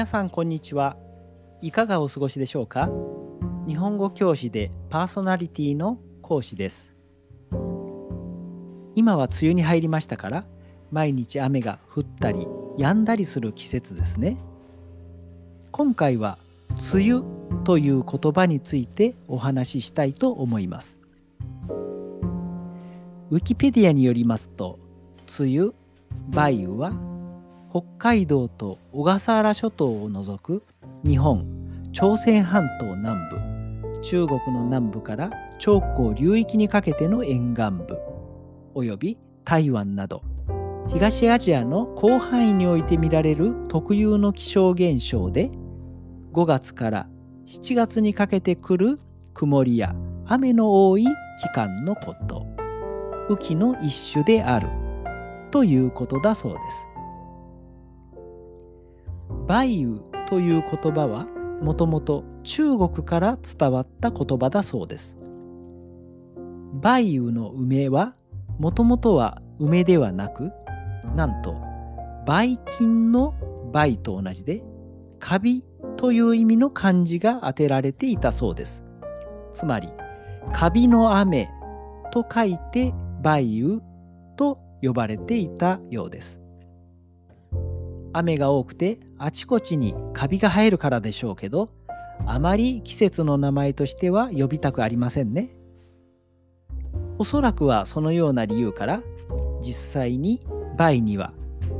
皆さんこんにちは。いかがお過ごしでしょうか？日本語教師でパーソナリティの講師です。今は梅雨に入りましたから毎日雨が降ったり止んだりする季節ですね。今回は梅雨という言葉についてお話ししたいと思います。ウィキペディアによりますと梅雨、梅雨は北海道と小笠原諸島を除く日本朝鮮半島南部中国の南部から長江流域にかけての沿岸部および台湾など東アジアの広範囲において見られる特有の気象現象で5月から7月にかけて来る曇りや雨の多い期間のこと雨季の一種であるということだそうです。梅雨という言葉はもともと中国から伝わった言葉だそうです。梅雨の梅はもともとは梅ではなくなんとばい菌の梅と同じでカビという意味の漢字が当てられていたそうです。つまりカビの雨と書いて梅雨と呼ばれていたようです。雨が多くてあちこちにカビが生えるからでしょうけどあまり季節の名前としては呼びたくありませんね。おそらくはそのような理由から実際に梅には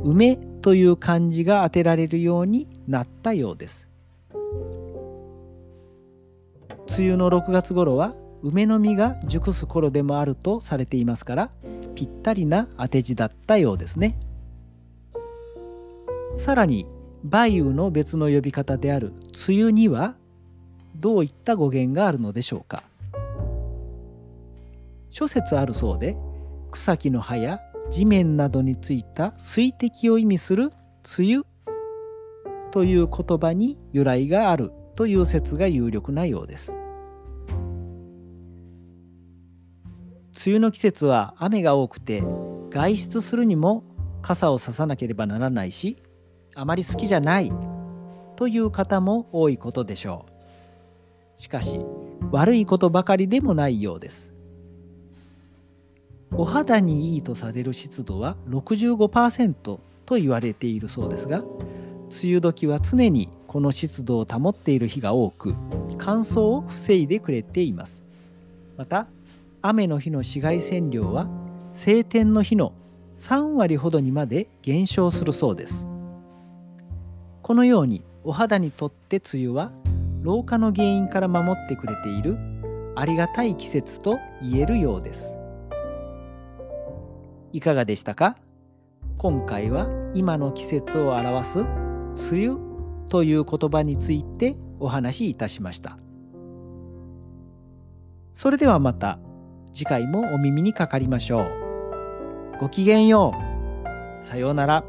梅という漢字が当てられるようになったようです。梅雨の6月頃は梅の実が熟す頃でもあるとされていますからぴったりな当て字だったようですね。さらに梅雨の別の呼び方である梅雨にはどういった語源があるのでしょうか？諸説あるそうで草木の葉や地面などについた水滴を意味する梅雨という言葉に由来があるという説が有力なようです。梅雨の季節は雨が多くて外出するにも傘をささなければならないしあまり好きじゃないという方も多いことでしょう。しかし悪いことばかりでもないようです。お肌にいいとされる湿度は65%と言われているそうですが梅雨時は常にこの湿度を保っている日が多く乾燥を防いでくれています。また雨の日の紫外線量は晴天の日の3割ほどにまで減少するそうです。このようにお肌にとって梅雨は老化の原因から守ってくれているありがたい季節と言えるようです。いかがでしたか？今回は今の季節を表す梅雨という言葉についてお話しいたしました。それではまた次回もお耳にかかりましょう。ごきげんよう。さようなら。